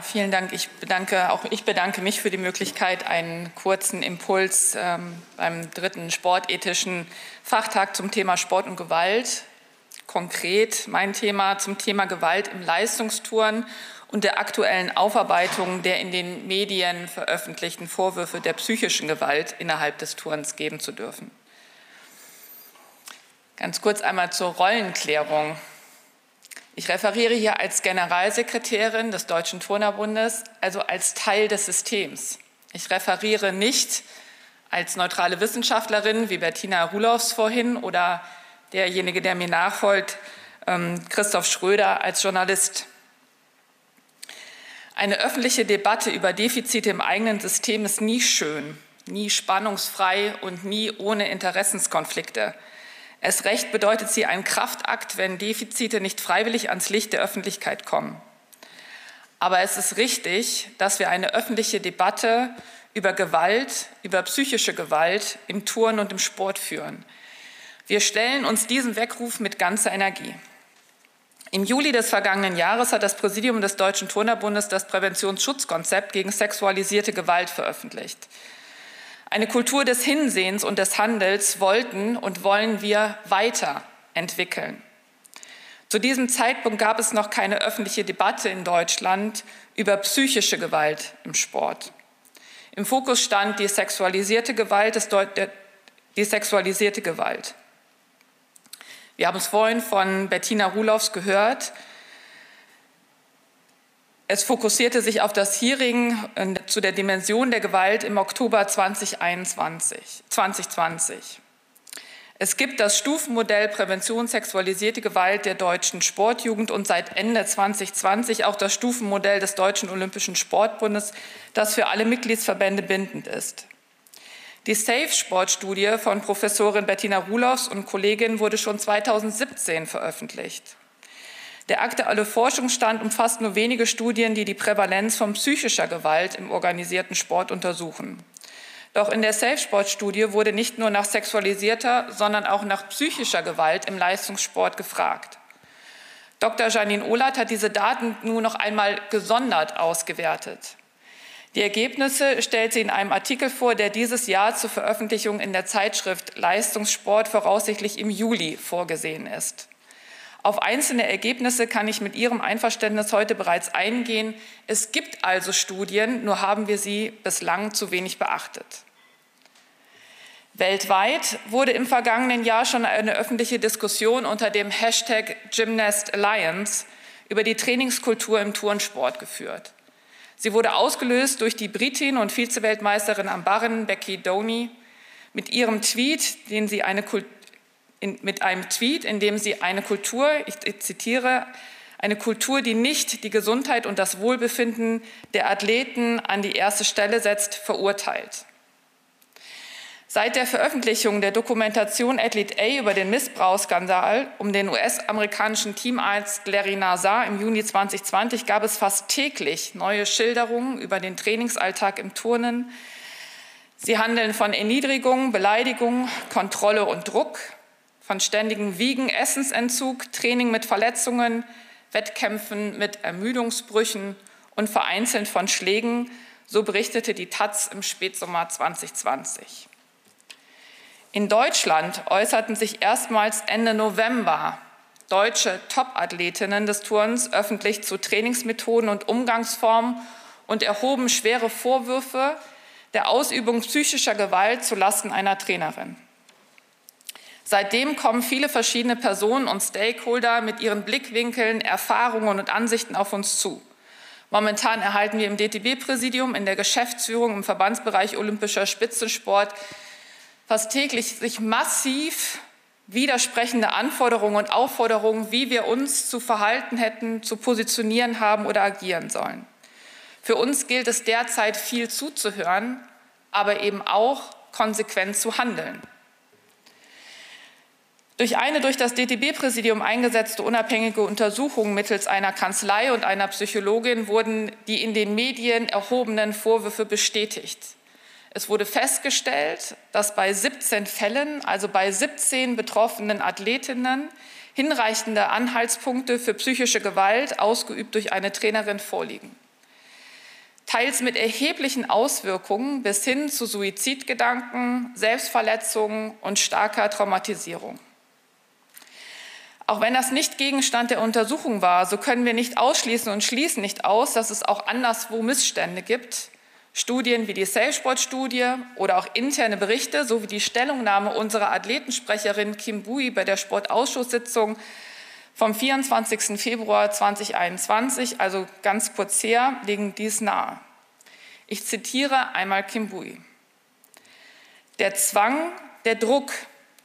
Vielen Dank. Ich bedanke, auch ich bedanke mich für die Möglichkeit, einen kurzen Impuls ähm, beim dritten sportethischen Fachtag zum Thema Sport und Gewalt. Konkret mein Thema zum Thema Gewalt im Leistungstouren und der aktuellen Aufarbeitung der in den Medien veröffentlichten Vorwürfe der psychischen Gewalt innerhalb des Turns geben zu dürfen. Ganz kurz einmal zur Rollenklärung. Ich referiere hier als Generalsekretärin des Deutschen Turnerbundes, also als Teil des Systems. Ich referiere nicht als neutrale Wissenschaftlerin wie Bettina Rulofs vorhin oder derjenige, der mir nachfolgt, ähm, Christoph Schröder als Journalist. Eine öffentliche Debatte über Defizite im eigenen System ist nie schön, nie spannungsfrei und nie ohne Interessenskonflikte. Es recht bedeutet sie ein Kraftakt, wenn Defizite nicht freiwillig ans Licht der Öffentlichkeit kommen. Aber es ist richtig, dass wir eine öffentliche Debatte über Gewalt, über psychische Gewalt im Turn und im Sport führen. Wir stellen uns diesem Weckruf mit ganzer Energie. Im Juli des vergangenen Jahres hat das Präsidium des Deutschen Turnerbundes das Präventionsschutzkonzept gegen sexualisierte Gewalt veröffentlicht. Eine Kultur des Hinsehens und des Handels wollten und wollen wir weiterentwickeln. Zu diesem Zeitpunkt gab es noch keine öffentliche Debatte in Deutschland über psychische Gewalt im Sport. Im Fokus stand die sexualisierte Gewalt, die sexualisierte Gewalt. Wir haben es vorhin von Bettina Rulofs gehört. Es fokussierte sich auf das Hearing äh, zu der Dimension der Gewalt im Oktober 2021, 2020. Es gibt das Stufenmodell Prävention sexualisierte Gewalt der deutschen Sportjugend und seit Ende 2020 auch das Stufenmodell des Deutschen Olympischen Sportbundes, das für alle Mitgliedsverbände bindend ist. Die SAFE-Sportstudie von Professorin Bettina Rulofs und Kollegin wurde schon 2017 veröffentlicht. Der aktuelle Forschungsstand umfasst nur wenige Studien, die die Prävalenz von psychischer Gewalt im organisierten Sport untersuchen. Doch in der Safe-Sport-Studie wurde nicht nur nach sexualisierter, sondern auch nach psychischer Gewalt im Leistungssport gefragt. Dr. Janine Ohlert hat diese Daten nun noch einmal gesondert ausgewertet. Die Ergebnisse stellt sie in einem Artikel vor, der dieses Jahr zur Veröffentlichung in der Zeitschrift Leistungssport voraussichtlich im Juli vorgesehen ist. Auf einzelne Ergebnisse kann ich mit Ihrem Einverständnis heute bereits eingehen. Es gibt also Studien, nur haben wir sie bislang zu wenig beachtet. Weltweit wurde im vergangenen Jahr schon eine öffentliche Diskussion unter dem Hashtag Gymnast Alliance über die Trainingskultur im Turnsport geführt. Sie wurde ausgelöst durch die Britin und Vizeweltmeisterin am Barren, Becky Doney, mit ihrem Tweet, den sie eine Kultur in, mit einem Tweet, in dem sie eine Kultur, ich zitiere, eine Kultur, die nicht die Gesundheit und das Wohlbefinden der Athleten an die erste Stelle setzt, verurteilt. Seit der Veröffentlichung der Dokumentation Athlete A über den Missbrauchsskandal um den US-amerikanischen Teamarzt Larry Nazar im Juni 2020 gab es fast täglich neue Schilderungen über den Trainingsalltag im Turnen. Sie handeln von Erniedrigung, Beleidigung, Kontrolle und Druck, von ständigem Wiegen, Essensentzug, Training mit Verletzungen, Wettkämpfen mit Ermüdungsbrüchen und vereinzelt von Schlägen, so berichtete die Taz im Spätsommer 2020. In Deutschland äußerten sich erstmals Ende November deutsche Topathletinnen des Turns öffentlich zu Trainingsmethoden und Umgangsformen und erhoben schwere Vorwürfe der Ausübung psychischer Gewalt zulasten einer Trainerin. Seitdem kommen viele verschiedene Personen und Stakeholder mit ihren Blickwinkeln, Erfahrungen und Ansichten auf uns zu. Momentan erhalten wir im DTB-Präsidium, in der Geschäftsführung im Verbandsbereich Olympischer Spitzensport fast täglich sich massiv widersprechende Anforderungen und Aufforderungen, wie wir uns zu verhalten hätten, zu positionieren haben oder agieren sollen. Für uns gilt es derzeit viel zuzuhören, aber eben auch konsequent zu handeln. Durch eine durch das DTB-Präsidium eingesetzte unabhängige Untersuchung mittels einer Kanzlei und einer Psychologin wurden die in den Medien erhobenen Vorwürfe bestätigt. Es wurde festgestellt, dass bei 17 Fällen, also bei 17 betroffenen Athletinnen, hinreichende Anhaltspunkte für psychische Gewalt ausgeübt durch eine Trainerin vorliegen. teils mit erheblichen Auswirkungen bis hin zu Suizidgedanken, Selbstverletzungen und starker Traumatisierung. Auch wenn das nicht Gegenstand der Untersuchung war, so können wir nicht ausschließen und schließen nicht aus, dass es auch anderswo Missstände gibt. Studien wie die Sailsport-Studie oder auch interne Berichte sowie die Stellungnahme unserer Athletensprecherin Kim Bui bei der Sportausschusssitzung vom 24. Februar 2021, also ganz kurz her, legen dies nahe. Ich zitiere einmal Kim Bui. Der Zwang, der Druck,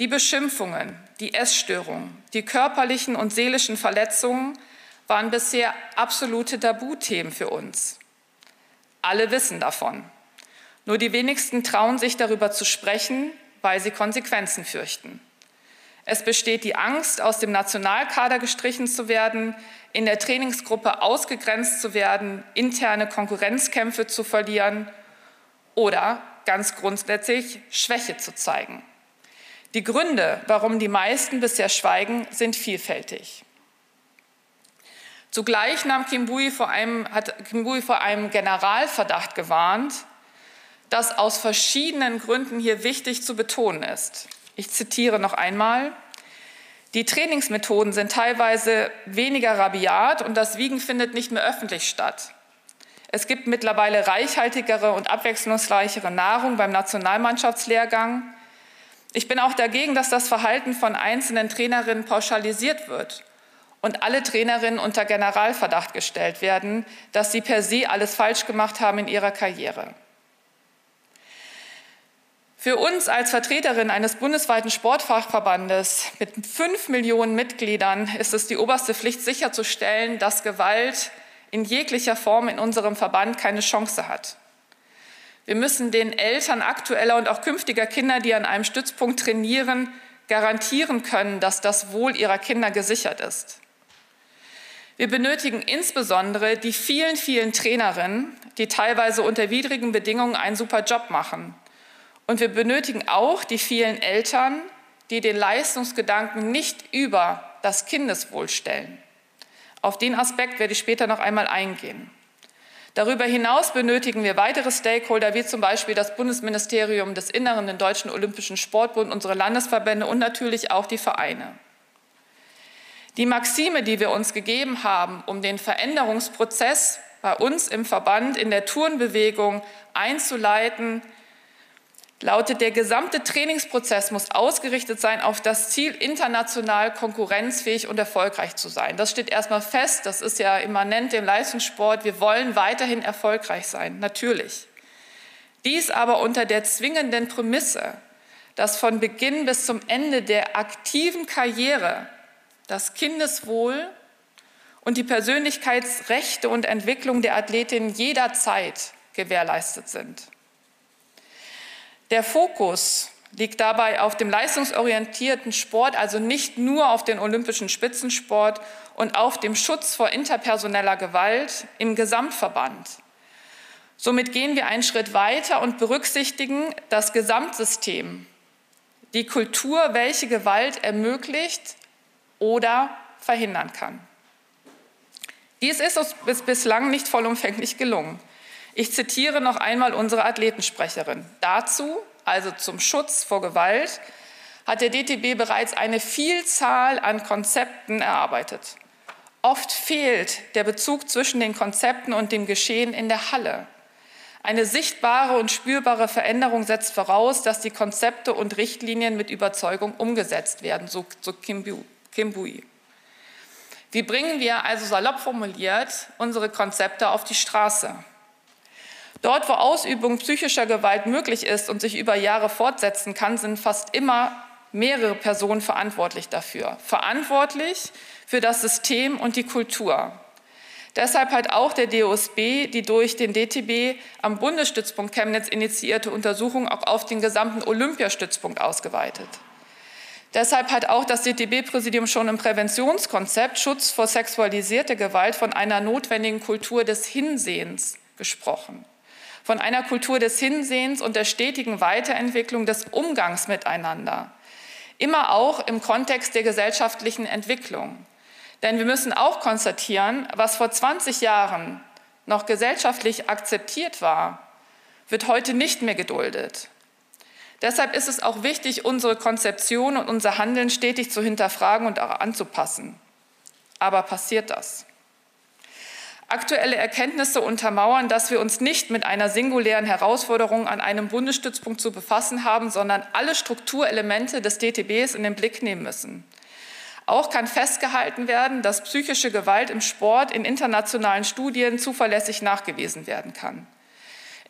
die Beschimpfungen, die Essstörungen, die körperlichen und seelischen Verletzungen waren bisher absolute Tabuthemen für uns. Alle wissen davon. Nur die wenigsten trauen sich darüber zu sprechen, weil sie Konsequenzen fürchten. Es besteht die Angst, aus dem Nationalkader gestrichen zu werden, in der Trainingsgruppe ausgegrenzt zu werden, interne Konkurrenzkämpfe zu verlieren oder ganz grundsätzlich Schwäche zu zeigen. Die Gründe, warum die meisten bisher schweigen, sind vielfältig. Zugleich nahm Kimbui vor einem, hat Kimbui vor einem Generalverdacht gewarnt, das aus verschiedenen Gründen hier wichtig zu betonen ist. Ich zitiere noch einmal. Die Trainingsmethoden sind teilweise weniger rabiat und das Wiegen findet nicht mehr öffentlich statt. Es gibt mittlerweile reichhaltigere und abwechslungsreichere Nahrung beim Nationalmannschaftslehrgang. Ich bin auch dagegen, dass das Verhalten von einzelnen Trainerinnen pauschalisiert wird und alle Trainerinnen unter Generalverdacht gestellt werden, dass sie per se alles falsch gemacht haben in ihrer Karriere. Für uns als Vertreterin eines bundesweiten Sportfachverbandes mit fünf Millionen Mitgliedern ist es die oberste Pflicht sicherzustellen, dass Gewalt in jeglicher Form in unserem Verband keine Chance hat. Wir müssen den Eltern aktueller und auch künftiger Kinder, die an einem Stützpunkt trainieren, garantieren können, dass das Wohl ihrer Kinder gesichert ist. Wir benötigen insbesondere die vielen, vielen Trainerinnen, die teilweise unter widrigen Bedingungen einen super Job machen. Und wir benötigen auch die vielen Eltern, die den Leistungsgedanken nicht über das Kindeswohl stellen. Auf den Aspekt werde ich später noch einmal eingehen. Darüber hinaus benötigen wir weitere Stakeholder, wie zum Beispiel das Bundesministerium des Inneren, den Deutschen Olympischen Sportbund, unsere Landesverbände und natürlich auch die Vereine. Die Maxime, die wir uns gegeben haben, um den Veränderungsprozess bei uns im Verband in der Turnbewegung einzuleiten, lautet, der gesamte Trainingsprozess muss ausgerichtet sein auf das Ziel, international konkurrenzfähig und erfolgreich zu sein. Das steht erstmal fest, das ist ja immanent dem Leistungssport. Wir wollen weiterhin erfolgreich sein, natürlich. Dies aber unter der zwingenden Prämisse, dass von Beginn bis zum Ende der aktiven Karriere das Kindeswohl und die Persönlichkeitsrechte und Entwicklung der Athletin jederzeit gewährleistet sind. Der Fokus liegt dabei auf dem leistungsorientierten Sport, also nicht nur auf den olympischen Spitzensport und auf dem Schutz vor interpersoneller Gewalt im Gesamtverband. Somit gehen wir einen Schritt weiter und berücksichtigen das Gesamtsystem, die Kultur, welche Gewalt ermöglicht oder verhindern kann. Dies ist uns bislang nicht vollumfänglich gelungen. Ich zitiere noch einmal unsere Athletensprecherin. Dazu, also zum Schutz vor Gewalt, hat der DTB bereits eine Vielzahl an Konzepten erarbeitet. Oft fehlt der Bezug zwischen den Konzepten und dem Geschehen in der Halle. Eine sichtbare und spürbare Veränderung setzt voraus, dass die Konzepte und Richtlinien mit Überzeugung umgesetzt werden, so, so Kim Bui. Wie bringen wir also salopp formuliert unsere Konzepte auf die Straße? Dort, wo Ausübung psychischer Gewalt möglich ist und sich über Jahre fortsetzen kann, sind fast immer mehrere Personen verantwortlich dafür. Verantwortlich für das System und die Kultur. Deshalb hat auch der DOSB die durch den DTB am Bundesstützpunkt Chemnitz initiierte Untersuchung auch auf den gesamten Olympiastützpunkt ausgeweitet. Deshalb hat auch das DTB-Präsidium schon im Präventionskonzept Schutz vor sexualisierter Gewalt von einer notwendigen Kultur des Hinsehens gesprochen von einer Kultur des Hinsehens und der stetigen Weiterentwicklung des Umgangs miteinander. Immer auch im Kontext der gesellschaftlichen Entwicklung. Denn wir müssen auch konstatieren, was vor 20 Jahren noch gesellschaftlich akzeptiert war, wird heute nicht mehr geduldet. Deshalb ist es auch wichtig, unsere Konzeption und unser Handeln stetig zu hinterfragen und auch anzupassen. Aber passiert das? Aktuelle Erkenntnisse untermauern, dass wir uns nicht mit einer singulären Herausforderung an einem Bundesstützpunkt zu befassen haben, sondern alle Strukturelemente des DTBs in den Blick nehmen müssen. Auch kann festgehalten werden, dass psychische Gewalt im Sport in internationalen Studien zuverlässig nachgewiesen werden kann.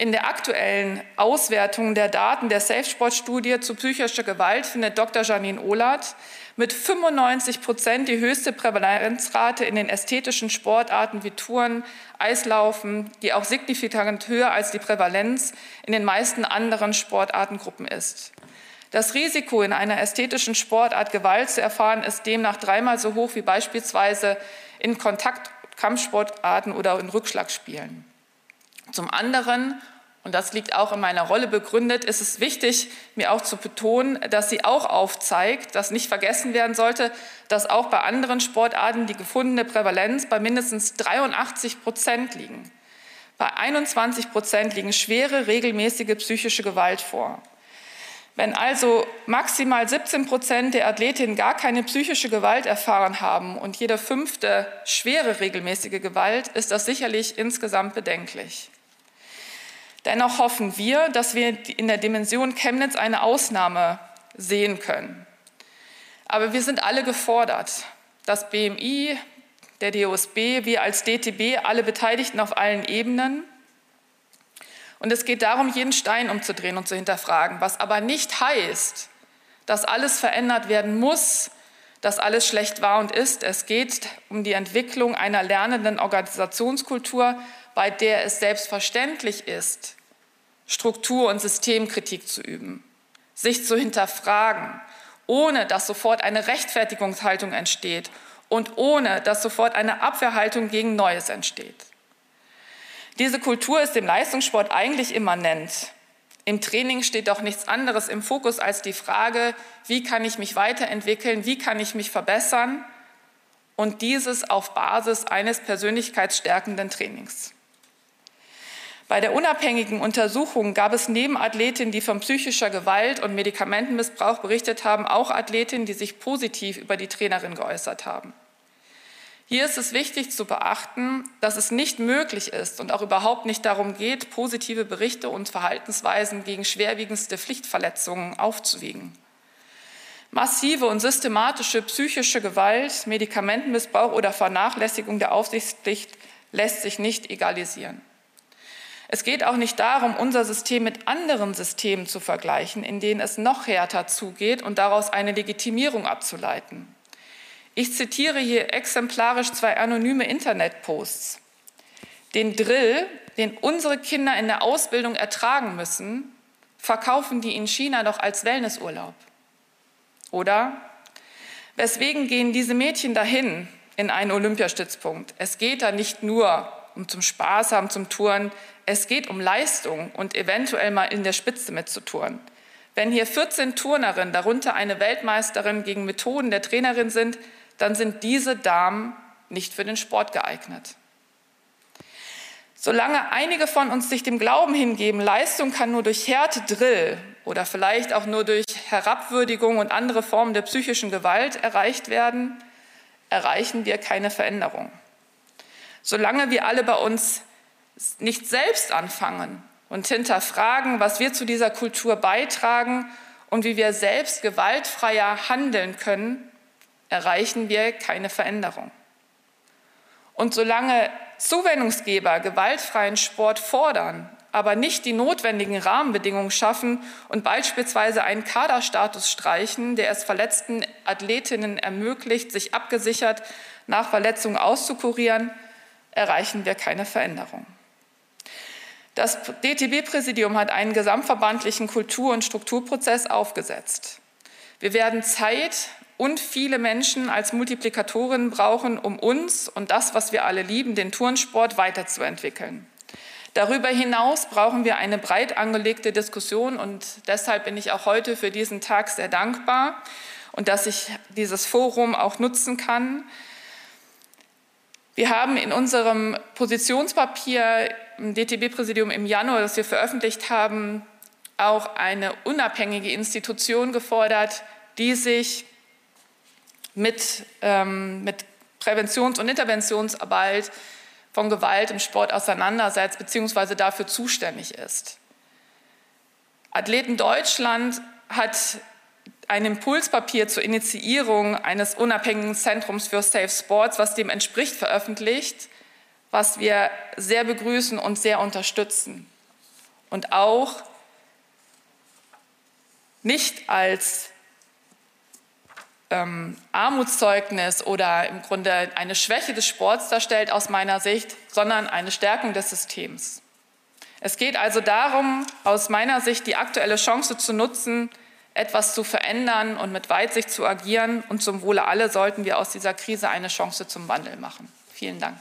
In der aktuellen Auswertung der Daten der Safe-Sport-Studie zu psychischer Gewalt findet Dr. Janine Ohlert mit 95 Prozent die höchste Prävalenzrate in den ästhetischen Sportarten wie Touren, Eislaufen, die auch signifikant höher als die Prävalenz in den meisten anderen Sportartengruppen ist. Das Risiko, in einer ästhetischen Sportart Gewalt zu erfahren, ist demnach dreimal so hoch wie beispielsweise in Kontaktkampfsportarten oder in Rückschlagspielen. Zum anderen, und das liegt auch in meiner Rolle begründet, ist es wichtig, mir auch zu betonen, dass sie auch aufzeigt, dass nicht vergessen werden sollte, dass auch bei anderen Sportarten die gefundene Prävalenz bei mindestens 83 Prozent liegen. Bei 21 Prozent liegen schwere, regelmäßige psychische Gewalt vor. Wenn also maximal 17 Prozent der Athletinnen gar keine psychische Gewalt erfahren haben und jede fünfte schwere regelmäßige Gewalt, ist das sicherlich insgesamt bedenklich. Dennoch hoffen wir, dass wir in der Dimension Chemnitz eine Ausnahme sehen können. Aber wir sind alle gefordert. Das BMI, der DOSB, wir als DTB, alle Beteiligten auf allen Ebenen. Und es geht darum, jeden Stein umzudrehen und zu hinterfragen, was aber nicht heißt, dass alles verändert werden muss, dass alles schlecht war und ist. Es geht um die Entwicklung einer lernenden Organisationskultur, bei der es selbstverständlich ist, Struktur- und Systemkritik zu üben, sich zu hinterfragen, ohne dass sofort eine Rechtfertigungshaltung entsteht und ohne dass sofort eine Abwehrhaltung gegen Neues entsteht. Diese Kultur ist dem Leistungssport eigentlich immanent. Im Training steht doch nichts anderes im Fokus als die Frage, wie kann ich mich weiterentwickeln, wie kann ich mich verbessern und dieses auf Basis eines persönlichkeitsstärkenden Trainings. Bei der unabhängigen Untersuchung gab es neben Athletinnen, die von psychischer Gewalt und Medikamentenmissbrauch berichtet haben, auch Athletinnen, die sich positiv über die Trainerin geäußert haben. Hier ist es wichtig zu beachten, dass es nicht möglich ist und auch überhaupt nicht darum geht, positive Berichte und Verhaltensweisen gegen schwerwiegendste Pflichtverletzungen aufzuwiegen. Massive und systematische psychische Gewalt, Medikamentenmissbrauch oder Vernachlässigung der Aufsichtspflicht lässt sich nicht egalisieren. Es geht auch nicht darum, unser System mit anderen Systemen zu vergleichen, in denen es noch härter zugeht und daraus eine Legitimierung abzuleiten. Ich zitiere hier exemplarisch zwei anonyme Internetposts. Den Drill, den unsere Kinder in der Ausbildung ertragen müssen, verkaufen die in China doch als Wellnessurlaub. Oder? Weswegen gehen diese Mädchen dahin in einen Olympiastützpunkt? Es geht da nicht nur um zum Spaß haben, zum Touren. Es geht um Leistung und eventuell mal in der Spitze mitzutouren. Wenn hier 14 Turnerinnen, darunter eine Weltmeisterin gegen Methoden der Trainerin sind, dann sind diese Damen nicht für den Sport geeignet. Solange einige von uns sich dem Glauben hingeben, Leistung kann nur durch Härte, Drill oder vielleicht auch nur durch Herabwürdigung und andere Formen der psychischen Gewalt erreicht werden, erreichen wir keine Veränderung. Solange wir alle bei uns nicht selbst anfangen und hinterfragen, was wir zu dieser Kultur beitragen und wie wir selbst gewaltfreier handeln können, erreichen wir keine Veränderung. Und solange Zuwendungsgeber gewaltfreien Sport fordern, aber nicht die notwendigen Rahmenbedingungen schaffen und beispielsweise einen Kaderstatus streichen, der es verletzten Athletinnen ermöglicht, sich abgesichert nach Verletzungen auszukurieren, erreichen wir keine Veränderung. Das DTB-Präsidium hat einen gesamtverbandlichen Kultur- und Strukturprozess aufgesetzt. Wir werden Zeit und viele Menschen als Multiplikatoren brauchen, um uns und das, was wir alle lieben, den Turnsport weiterzuentwickeln. Darüber hinaus brauchen wir eine breit angelegte Diskussion und deshalb bin ich auch heute für diesen Tag sehr dankbar und dass ich dieses Forum auch nutzen kann, Wir haben in unserem Positionspapier DTB-Präsidium im Januar, das wir veröffentlicht haben, auch eine unabhängige Institution gefordert, die sich mit, ähm, mit Präventions- und Interventionsarbeit von Gewalt im Sport auseinandersetzt bzw. dafür zuständig ist. Athleten Deutschland hat ein Impulspapier zur Initiierung eines unabhängigen Zentrums für Safe Sports, was dem entspricht, veröffentlicht, was wir sehr begrüßen und sehr unterstützen. Und auch nicht als ähm, Armutszeugnis oder im Grunde eine Schwäche des Sports darstellt aus meiner Sicht, sondern eine Stärkung des Systems. Es geht also darum, aus meiner Sicht die aktuelle Chance zu nutzen, etwas zu verändern und mit Weitsicht zu agieren. Und zum Wohle aller sollten wir aus dieser Krise eine Chance zum Wandel machen. Vielen Dank.